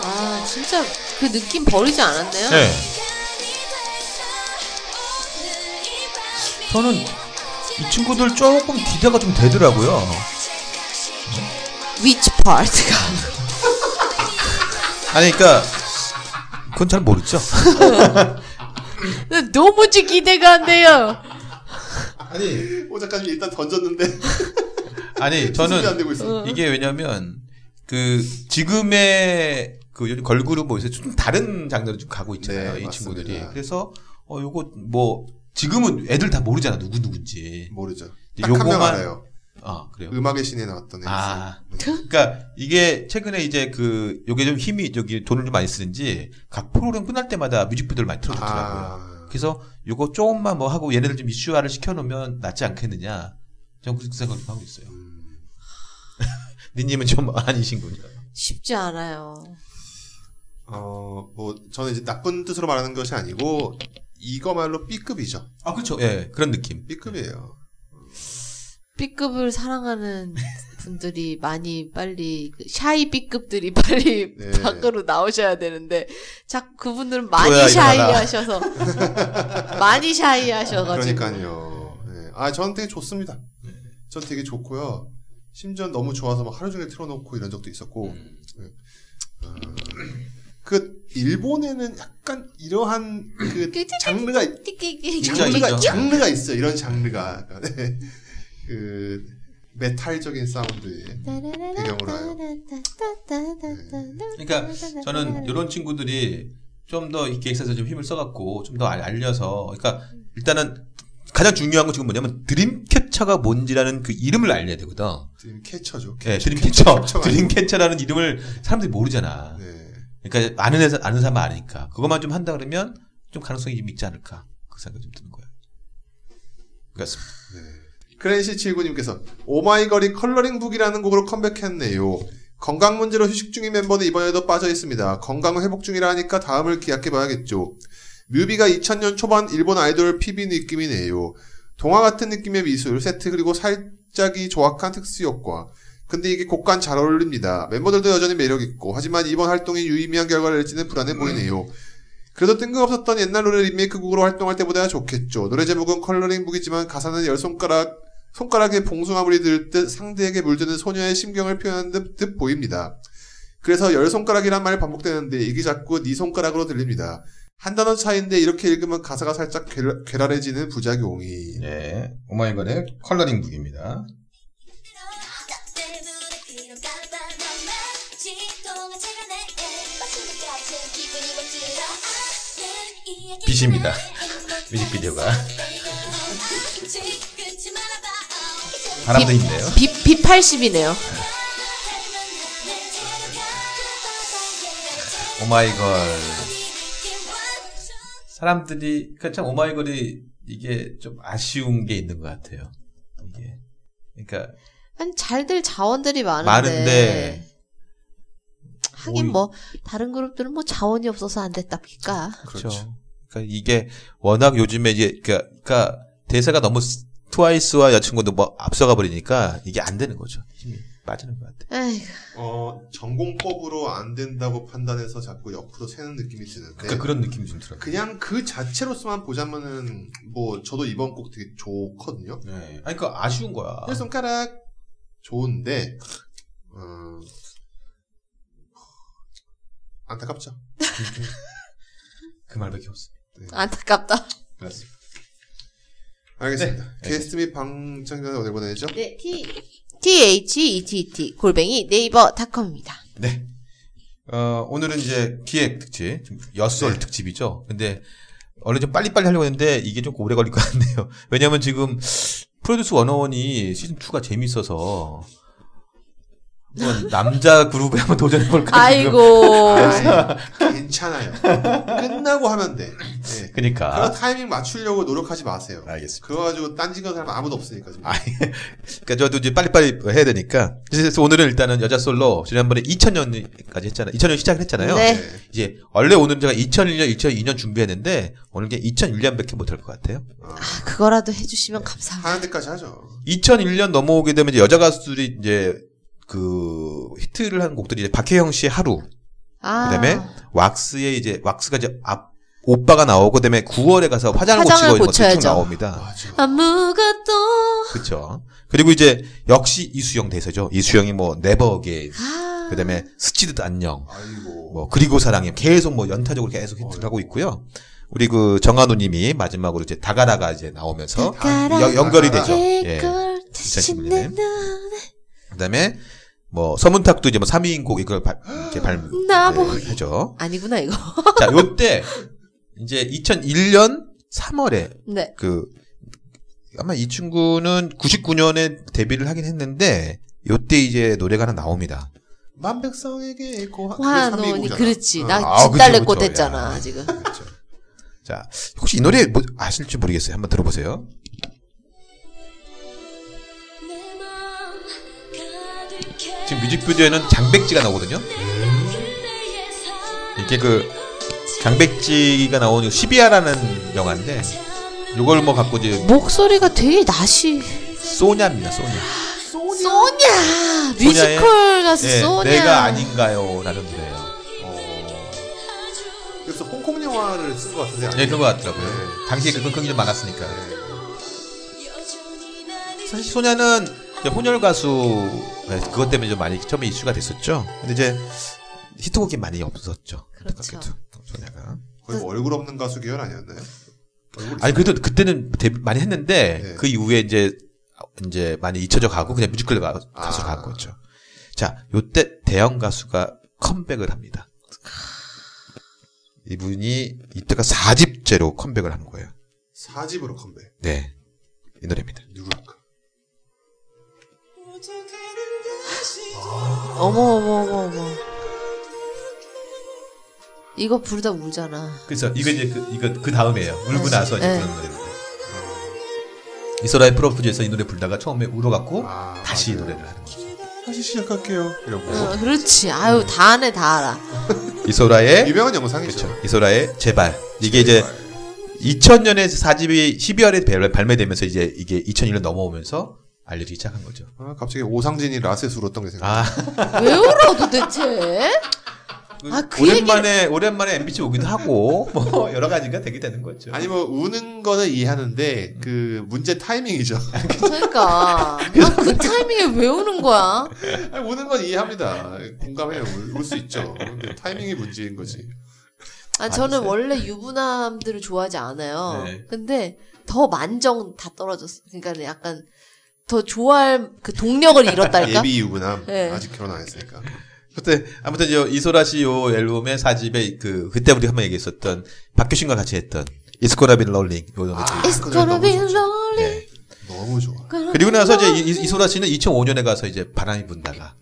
아 진짜 그 느낌 버리지 않았네요. 네. 저는 이 친구들 조금 기대가 좀 되더라고요. Which part가 아니 그러니까 그건 잘 모르죠. 너무 기대가 안 돼요. 아니 오 작가님 일단 던졌는데 아니 저는 있어. 이게 왜냐면 그 지금의 그 요즘 걸그룹 모에서 좀 다른 장르로 좀 가고 있잖아요. 네, 이 맞습니다. 친구들이. 그래서 어 요거 뭐 지금은 애들 다 모르잖아 누구 누군지. 모르죠. 근데 딱한명 요거만- 알아요. 아 그래요. 음악의 신에 나왔던 애. 아. 네. 그러니까 이게 최근에 이제 그 요게 좀 힘이 저기 돈을 좀 많이 쓰는지 각 프로그램 끝날 때마다 뮤직비디오를 많이 틀어줬더라고요. 아. 그래서 요거 조금만 뭐 하고 얘네들 좀 이슈화를 시켜놓으면 낫지 않겠느냐. 저는 그렇게 생각 좀 하고 있어요. 음. 니님은 좀 아니신군요. 쉽지 않아요. 어, 뭐, 저는 이제 나쁜 뜻으로 말하는 것이 아니고, 이거말로 B급이죠. 아 그렇죠. 예 그런 느낌. B급이에요. B급을 사랑하는 분들이 많이 빨리 그 샤이 B급들이 빨리 네. 밖으로 나오셔야 되는데 자꾸 그분들은 많이. 샤이하셔서 많이 샤이하셔가지고 그러니까요. 네. 아, 저는 되게 좋습니다. 전 되게 좋고요. 심지어 너무 좋아서 막 하루 종일 틀어놓고 이런 적도 있었고, 네. 아, 그, 일본에는 약간 이러한 그 장르가, 진짜 장르가, 있죠. 장르가 있어요. 이런 장르가. 네. 그, 메탈적인 사운드의 배경으로 와요. 그러니까 저는 이런 친구들이 좀 더이 기획사에서 좀 힘을 써갖고 좀 더 알려서 그러니까 일단은 가장 중요한 건 지금 뭐냐면 드림캐쳐가 뭔지라는 그 이름을 알려야 되거든. 드림 캐쳐죠. 네, 캐쳐, 드림캐쳐, 드림캐쳐라는 이름을 사람들이 모르잖아. 네. 그러니까 아는 애 아는 사람은 아니까 그것만 좀 한다 그러면 좀 가능성이 좀 있지 않을까 그 생각이 좀 드는 거예요. 그렇습니다. 크랜시 79님께서 오마이걸이 Coloring Book이라는 곡으로 컴백했네요. 건강 문제로 휴식 중인 멤버는 이번에도 빠져 있습니다. 건강 회복 중이라 하니까 다음을 기약해 봐야겠죠. 뮤비가 2000년 초반 일본 아이돌 PB 느낌이네요. 동화 같은 느낌의 미술, 세트 그리고 살짝이 조악한 특수 효과. 근데 이게 곡간 잘 어울립니다. 멤버들도 여전히 매력있고 하지만 이번 활동이 유의미한 결과를 낼지는 불안해 보이네요. 그래도 뜬금없었던 옛날 노래 리메이크 곡으로 활동할 때보다 좋겠죠. 노래 제목은 컬러링북이지만 가사는 열 손가락 손가락에 봉숭아물이 들 듯 상대에게 물드는 소녀의 심경을 표현하는 듯, 듯 보입니다. 그래서 열 손가락이란 말이 반복되는데 이게 자꾸 네 손가락으로 들립니다. 한 단어 차이인데 이렇게 읽으면 가사가 살짝 괴- 괴랄해지는 부작용이. 네, 오마이걸의 컬러링 북입니다. 빛입니다. 뮤직비디오가 바람도 있네요. B, B80이네요. 오마이걸 사람들이 그러니까 참 오마이걸이 이게 좀 아쉬운 게 있는 것 같아요. 이게 그러니까 아니 잘들 자원들이 많은데, 많은데 하긴 뭐뭐 다른 그룹들은 뭐 자원이 없어서 안 됐답니까? 그렇죠. 그렇죠. 그러니까 이게 워낙 요즘에 이제 그러니까, 그러니까 대세가 너무 스- 트와이스와 여친구도 뭐 앞서가 버리니까 이게 안 되는 거죠. 힘이 빠지는 것 같아. 에이, 어, 전공법으로 안 된다고 판단해서 자꾸 옆으로 새는 느낌이 드는데. 그러니까 그런 느낌이 좀 들어요. 그냥 그 자체로서만 보자면은 뭐 저도 이번 곡 되게 좋거든요. 네. 아니 그러니까 아쉬운 거야. 열 손가락 좋은데 어, 안타깝죠. 그 말밖에 없습니다. 안타깝다. 그렇습니다. 알겠습니다. 네, 게스트 및 방청객은 어디 보내죠? 네, T T H E T T 골뱅이 네이버닷컴입니다. 네. 어, 오늘은 이제 기획 특집, 좀 엿솔 네. 특집이죠. 근데 원래 좀 빨리빨리 하려고 했는데 이게 좀 오래 걸릴 것 같네요. 왜냐면 지금 프로듀스 101이 시즌2가 재밌어서 남자 그룹에 한번 도전해볼까 지금. 아이고. 아이, 괜찮아요. 끝나고 하면 돼. 네. 그런 그러니까. 타이밍 맞추려고 노력하지 마세요. 알겠습니다. 그거 가지고 딴짓거 사람 아무도 없으니까 지금. 아이, 그러니까 저도 이제 빨리빨리 해야 되니까. 그래서 오늘은 일단은 여자 솔로 지난번에 2000년까지 했잖아요. 2000년 시작을 했잖아요. 네. 이제 원래 오늘 제가 2001년, 2002년 준비했는데 오늘 이게 2001년밖에 못할 것 같아요. 아, 그거라도 해주시면 감사합니다. 하는 데까지 하죠. 2001년 넘어오게 되면 이제 여자 가수들이 이제 그 히트를 한 곡들이 이제 박혜영 씨의 하루, 아, 그다음에 왁스의 이제 왁스가 이제 앞 오빠가 나오고 그다음에 9월에 가서 화장을, 화장을 고치고 이것도 쭉 고쳐야죠. 나옵니다. 맞아. 아무것도 그렇죠. 그리고 이제 역시 이수영 대세죠. 이수영이 뭐 네버게 아, 그다음에 스치듯 안녕 아이고. 뭐 그리고 사랑해 계속 뭐 연타적으로 계속 히트를 하고 있고요. 우리 그 정한우님이 마지막으로 이제 다가다가 이제 나오면서 다가라 연- 연결이 되죠. 예. 개걸 대신 2011내 년. 눈에 그다음에 뭐 서문탁도 이제 뭐 3위인 곡 이걸 발, 이렇게 발 나보- 네, 하죠. 아니구나 이거. 자, 요때 이제 2001년 3월에 네. 그 아마 이 친구는 99년에 데뷔를 하긴 했는데 요때 이제 노래가 하나 나옵니다. 만백성에게 고 화노니 그렇지. 나 아, 진달래꽃 그쵸. 했잖아 야. 지금. 그렇죠. 자, 혹시 이 노래 뭐 아실지 모르겠어요. 한번 들어보세요. 지금 뮤직비디오에는 장백지가 나오거든요. 이게 그 장백지가 나오는 12야라는 영화인데 요걸 뭐 갖고 이제 목소리가 되게 낯이 소냐입니다. 소냐. 소냐 뮤지컬 가수 예, 소냐 내가 아닌가요 라는 노래예요. 어. 그래서 홍콩 영화를 쓴 것 같은데. 예, 그런 것 같더라고요. 네. 당시에 그 긍정이 좀 많았으니까. 사실 소냐는 이제 혼혈 가수 네, 그것 때문에 좀 많이 처음에 이슈가 됐었죠. 근데 이제 히트곡이 많이 없었죠. 그렇죠. 소냐가. 거의 뭐 얼굴 없는 가수 계열 아니었나요? 아니 그래도 그때는 많이 했는데 네. 그 이후에 이제 이제 많이 잊혀져 가고 그냥 뮤지컬 가, 가수로 아. 간 거죠. 자, 요때 대형 가수가 컴백을 합니다. 이분이 이때가 4집째로 컴백을 하는 거예요. 4집으로 컴백. 네. 이 노래입니다. 누굴 어머 어머 어머 어머 이거 부르다 울잖아 그래서 이거 이제 그 이거 그 다음이에요. 울고 나서 이제 네. 부르는 노래입니다. 이소라의 프로포즈에서 이 노래 불다가 처음에 울어갖고 아, 다시 맞아요. 노래를 하는 거죠. 다시 시작할게요. 이러고. 어, 그렇지 아유 다 아네 다 알아 이소라의 유명한 영상이죠. 그렇죠. 이소라의 제발 이게 이제 2000년에 4집이 12월에 발- 발매되면서 이제 이게 2001년 넘어오면서 알려지기 시작한 거죠. 아, 갑자기 오상진이 라셋 울었던 게 생각. 아 왜 울어 도대체 아, 그 오랜만에 오랜만에 MBC 오기도 하고 뭐 여러 가지가 되게 되는 거죠. 아니 뭐 우는 거는 이해하는데 그 문제 타이밍이죠. 그러니까 아, 그 타이밍에 왜 우는 거야 아니, 우는 건 이해합니다. 공감해요. 울 수 있죠. 근데 타이밍이 문제인 거지. 아 저는. 원래 유부남들을 좋아하지 않아요 네. 근데 더 만정 다 떨어졌어 그러니까 약간 더 좋아할 그 동력을 잃었달까 예비 유부남 네. 아직 결혼 안 했으니까. 그때 아무튼 요 이소라 씨 요 앨범의 4집에 그 그때 우리 한번 얘기했었던 박효신과 같이 했던 It's Gonna Be Rolling 요 노래. 아, It's 그 gonna 노래 be 너무 좋아. 그리고 나서 이제 이, 이- 이소라 씨는 2005년에 가서 이제 바람이 분다가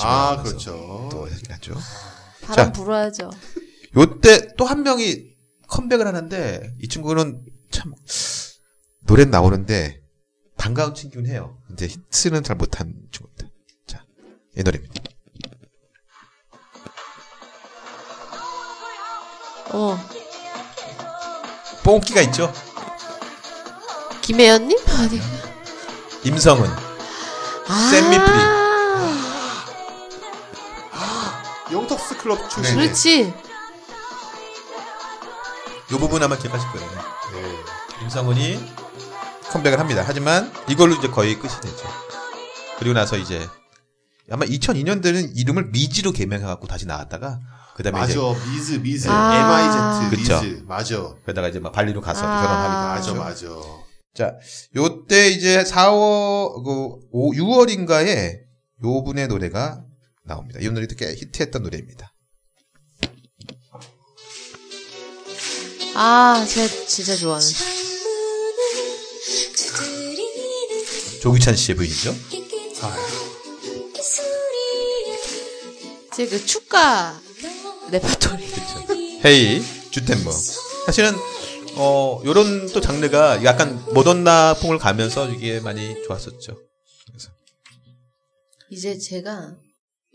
아 그렇죠. 또 했죠. 바람 자. 불어야죠 요때 또 한 명이 컴백을 하는데 이 친구는 참 노래 나오는데 반가운 친구는 해요. 근데 히트는 잘 못한 친구입니다. 자, 이 노래입니다. 어 뽕기가 있죠. 김혜연님 아니 임성은 아 샘미프리. 영턱스 클럽 출신. 네. 그렇지 요 부분 아마 기억하실 거예요. 네. 임성은이 컴백을 합니다. 하지만 이걸로 이제 거의 끝이 되죠. 그리고 나서 이제 아마 2002년도에는 이름을 미지로 개명해갖고 다시 나왔다가 그다음에 맞아. 이제 미즈 미즈 아. MIZ 그쵸. 미즈 맞아. 그러다가 이제 막 발리로 가서 아. 결혼하기도 맞아 하죠. 맞아. 자, 요때 이제 4월, 그, 5, 6월인가에 요 분의 노래가 나옵니다. 이 노래도 꽤 히트했던 노래입니다. 아 제가 진짜 좋아하는 조규찬 씨의 부인이죠. 아, 제그 축가 레퍼토리 그렇죠. 헤이, Je t'aime 뭐. 사실은, 어, 요런 또 장르가 약간 모던락 풍을 가면서 이게 많이 좋았었죠. 그래서. 이제 제가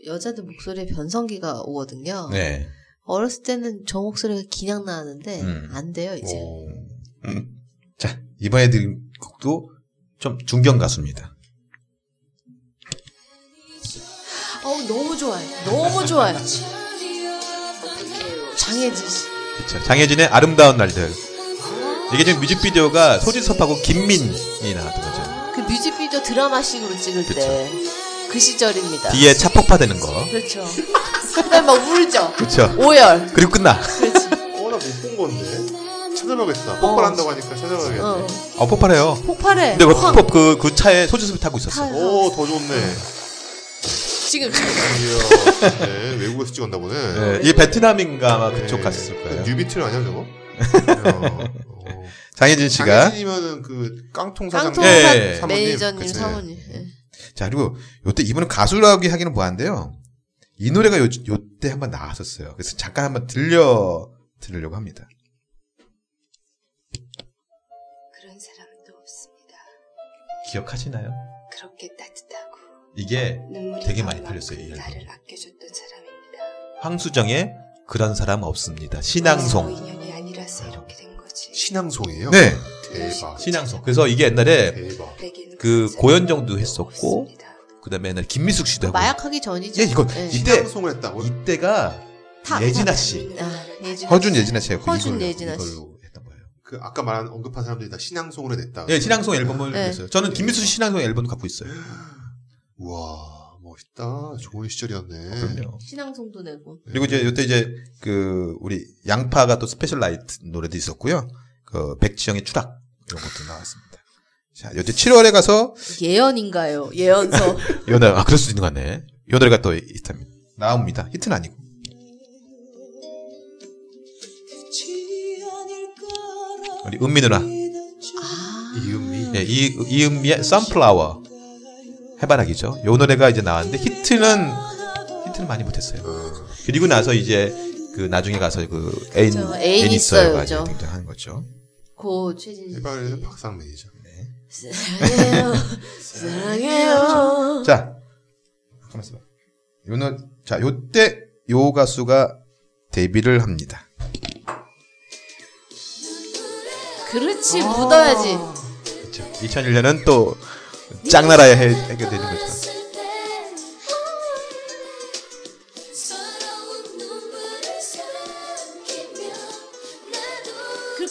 여자들 목소리에 변성기가 오거든요. 네. 어렸을 때는 저 목소리가 그냥 나왔는데 음. 안 돼요 이제. 오. 음. 자, 이번에 들은 곡도 좀 중견 가수입니다. 어우 너무 좋아요. 너무 좋아요. 장혜진 씨. 그쵸. 장혜진의 아름다운 날들. 이게 지금 뮤직비디오가 소지섭하고 김민이 나왔던 거죠. 그 뮤직비디오 드라마식으로 찍을 때 그 시절입니다. 뒤에 차 폭파되는 거. 그렇죠. 그다음 막 울죠. 그쵸. 오열. 그리고 끝나. 그렇지. 어, 나 못 본 건데. 찾아봐야겠다. 폭발한다고 하니까 찾아봐야겠네. 어. 어, 폭발해요. 폭발해. 근데 그, 확. 폭- 그, 그 차에 소지섭이 타고 있었어. 타- 오, 더 좋네. 지금 이야, 네, 외국에서 찍었나 보네. 네, 이 베트남인가 아마 그쪽 네. 갔을 거예요. 뉴비틀 아니야, 저거? 어. 장혜진 씨가 장혜진이면은 그 깡통 사장 깡통 예, 사 예. 사모님. 매니저님 그치. 사모님. 예. 자 그리고 요때 이분은 가수라고 하기는 뭐한데요. 이 노래가 요 요때 한번 나왔었어요. 그래서 잠깐 한번 들려 들으려고 합니다. 기억하시나요? 그렇게 따뜻하고 이게 되게 많이 팔렸어요, 이 앨범. 나를 아껴줬던 사람입니다. 황수정의 그런 사람 없습니다. 신앙송. 인연이 아니라서 이렇게 된 거지. 신앙송이에요? 네, 대박. 신앙송. 그래서 이게 옛날에 대박. 그 고현정도 했었고. 그다음에 옛날 김미숙 씨도 하고. 마약하기 전이죠. 예, 이거 예. 이때 신앙송을 했다고? 이때가 타- 예진아 씨, 아, 예진아 허준 씨. 예진아 씨가 허준 이걸로, 예진아 씨. 이걸로. 그 아까 말한 언급한 사람들이 다 신앙송으로 냈다. 예, 신앙송 앨범을 네. 냈어요. 저는 김미숙 씨 신앙송 앨범도 갖고 있어요. 우와 멋있다. 좋은 시절이었네. 그럼요. 신앙송도 내고. 그리고 이제 이때 이제 그 우리 양파가 또 Special Night 노래도 있었고요. 그 백지영의 추락 이런 것도 나왔습니다. 자, 요때 7월에 가서 예언인가요? 예언서. 이 노래 아 그럴 수도 있는 것 같네. 이 노래가 또 히트합니다. 나옵니다. 히트는 아니고. 우리 은미 누나. 아, 이은미. 예, 이 이은미의 Sunflower 해바라기죠. 요 노래가 이제 나왔는데 히트는 히트는 많이 못했어요. 그리고 나서 이제 그 나중에 가서 그 애인 그죠. 애인. 있어요가 등장하는 거죠. 고 최진 씨. 해발에는 박상민이죠. 사랑해요. 사랑해요. 자, 가만 있어봐. 요는 자 요때 요 가수가 데뷔를 합니다. 그렇지 묻어야지. 그렇죠. 2001년은 또 짱나라에 해, 해결되는 거죠.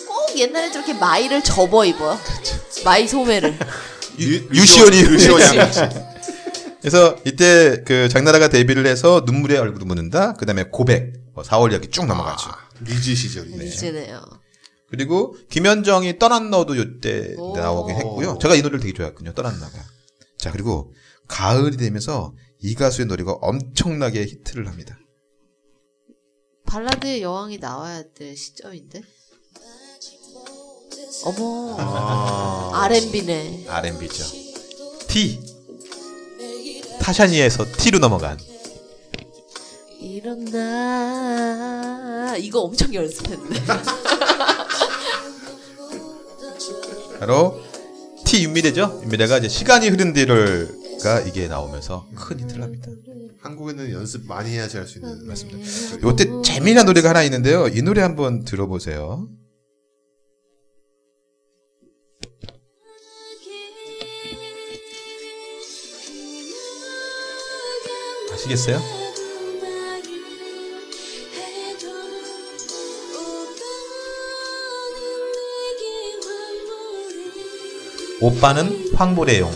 꼭 옛날에 저렇게 마이를 접어 입어요. 마이 소매를. 유, 유시원이 유시원이. 그래서 이때 그 장나라가 데뷔를 해서 눈물에 얼굴을 묻는다. 그다음에 고백. 뭐 4월 이야기 쭉 넘어가죠. 리즈 시절이네. 이제네요. 그리고 김현정이 떠난 너도 요때 오. 나오긴 했고요. 제가 이 노래를 되게 좋아했거든요. 떠난 너가. 자 그리고 가을이 되면서 이 가수의 노래가 엄청나게 히트를 합니다. 발라드의 여왕이 나와야 될 시점인데. 어머. 아. R&B네. R&B죠. T. 타샤니에서 T로 넘어간. 이런 나 이거 엄청 연습했는 바로 T 윤미래죠. 윤미래가 이제 시간이 흐른 뒤를가 이게 나오면서 큰 히트를 합니다. 한국에는 연습 많이 해야지 할 수 있는 맞습니다. 요때 재미난 노래가 하나 있는데요. 이 노래 한번 들어보세요. 아시겠어요? 오빠는 황보래용.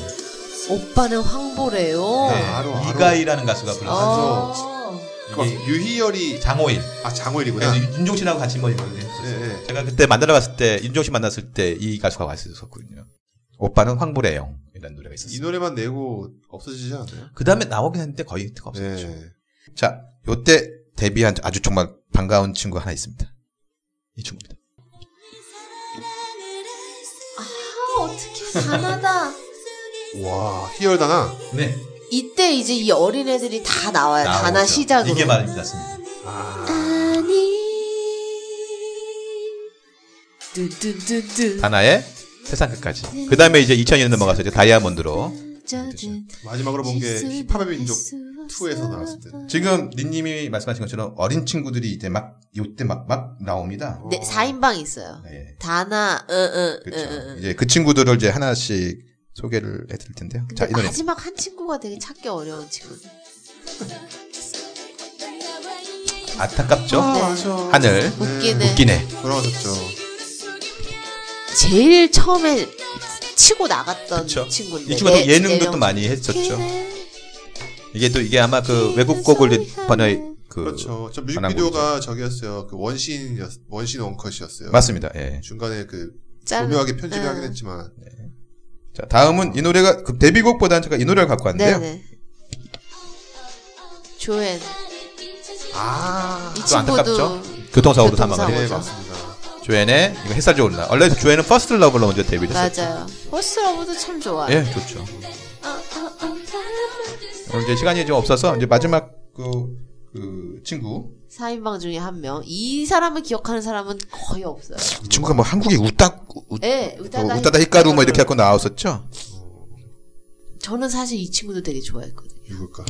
오빠는 황보래요. 네, 알아, 알아. 이가희라는 가수가 불렀죠. 아. 그 유희열이 장호일. 아 장호일이구나. 그래서 윤종 씨하고 같이 뭐 했었어요. 네, 네. 제가 그때 만나러 갔을 때 윤종 씨 만났을 때 이 가수가 왔었거든요. 오빠는 황보래용 이라는 노래가 이 있었어요. 노래만 내고 없어지지 않아요? 그 다음에 나오긴 했는데 거의 히트가 없었죠. 네. 자, 요때 데뷔한 아주 정말 반가운 친구 하나 있습니다. 이 친구입니다. 어떻게 가나다. 와 희열다나. 네. 이때 이제 이 어린 애들이 다 나와요. 다나 시작으로. 이게 말입니다. 아. 아니. 뚜뚜뚜뚜. 다나의 세상 끝까지. 그 다음에 이제 2000년 넘어가서 이제 다이아몬드로. 마지막으로 본 게 힙합의 민족 2에서 나왔을 때. 지금 니님이 말씀하신 것처럼 어린 친구들이 이제 막 요때 막 막 나옵니다. 네, 4인방 있어요. 네. 다나, 응, 응, 그렇죠. 응, 응. 이제 그 친구들을 이제 하나씩 소개를 해드릴 텐데요. 자, 이 근데 노래. 마지막 한 친구가 되게 찾기 어려운 친구. 안타깝죠? 아, 맞아. 하늘. 웃기네. 웃기네. 돌아가셨죠. 제일 처음에 치고 나갔던 그쵸. 친구인데. 이 친구도 네, 예능도 네또 명. 많이 했었죠. 이게 또 이게 아마 그 외국 곡을 번역 그 그렇죠. 저 뮤직비디오가 저기였어요. 그 원신 원신 원컷이었어요. 맞습니다. 예. 중간에 그 짤- 교묘하게 편집을 응. 하긴 했지만 자, 다음은 이 노래가 그 데뷔곡보다는 제가 이 노래를 갖고 왔는데요. 네네. 조앤. 아이또 안타깝죠? 친구도 교통사고로 교통사고. 사망을 네 했죠. 맞습니다. 조앤의 이거 햇살 좋은 날. 원래 조앤은 First Love로 먼저 데뷔를 했었죠. 맞아요. First Love도 참 좋아. 예, 좋죠. 오늘 이제 시간이 좀 없어서 이제 마지막 그, 그 친구 4인방 중에 한 명. 이 사람을 기억하는 사람은 거의 없어요. 이 친구가 뭐 한국에 웃다 웃, 네, 뭐 우타다, 우타다 히카루 뭐 이렇게 갖고 나왔었죠. 저는 사실 이 친구도 되게 좋아했거든요. 누굴까?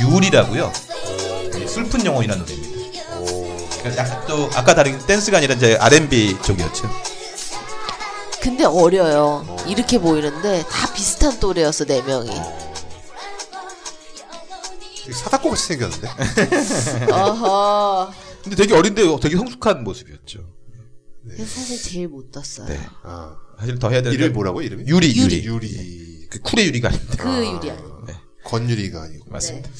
유리라고요. 슬픈 영혼이라는 노래입니다. 그러니까 약간 또 아까 다른 댄스가 아니라 이제 R&B 쪽이었죠. 근데 어려요. 이렇게 보이는데 다 비슷한 또래였어 네 명이. 되게 사다코 같이 생겼는데. 어허. 근데 되게 어린데 되게 성숙한 모습이었죠. 그래서 사실 제일 못 떴어요. 네. 아, 사실 더 해야 되는데 이름이 뭐라고 이름이? 유리 유리. 유리 유리. 그 쿨의 유리가 아닙니다. 그 유리 아니고. 건유리가 아니고. 맞습니다.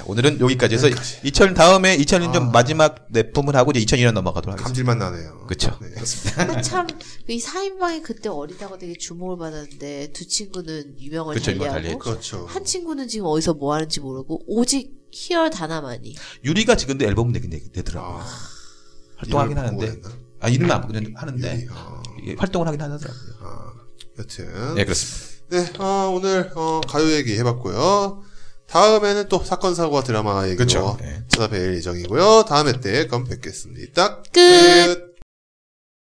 자 오늘은 여기까지 해서 2000 다음에 2001년 마지막 내품을 하고 이제 2002년 넘어가도록 하겠습니다. 감질만 나네요. 그쵸. 네. 근데 참이 4인방이 그때 어리다고 되게 주목을 받았는데 두 친구는 유명을 그쵸, 유명을 달리하고 달리했죠. 그렇죠. 한 친구는 지금 어디서 뭐 하는지 모르고 오직 히얼 다나만이 유리가 지금 도 앨범 내긴 내, 내더라고요. 아, 활동하긴 하는데? 아 이름은 안 보긴 하는데 유리. 아, 이게 활동을 하긴 하더라고요. 아, 여튼. 네 그렇습니다. 네, 어, 오늘 어, 가요 얘기 해봤고요. 다음에는 또 사건 사고와 드라마 얘기로 그쵸. 네. 찾아뵐 예정이고요. 다음에 때 그럼 뵙겠습니다. 끝. 끝.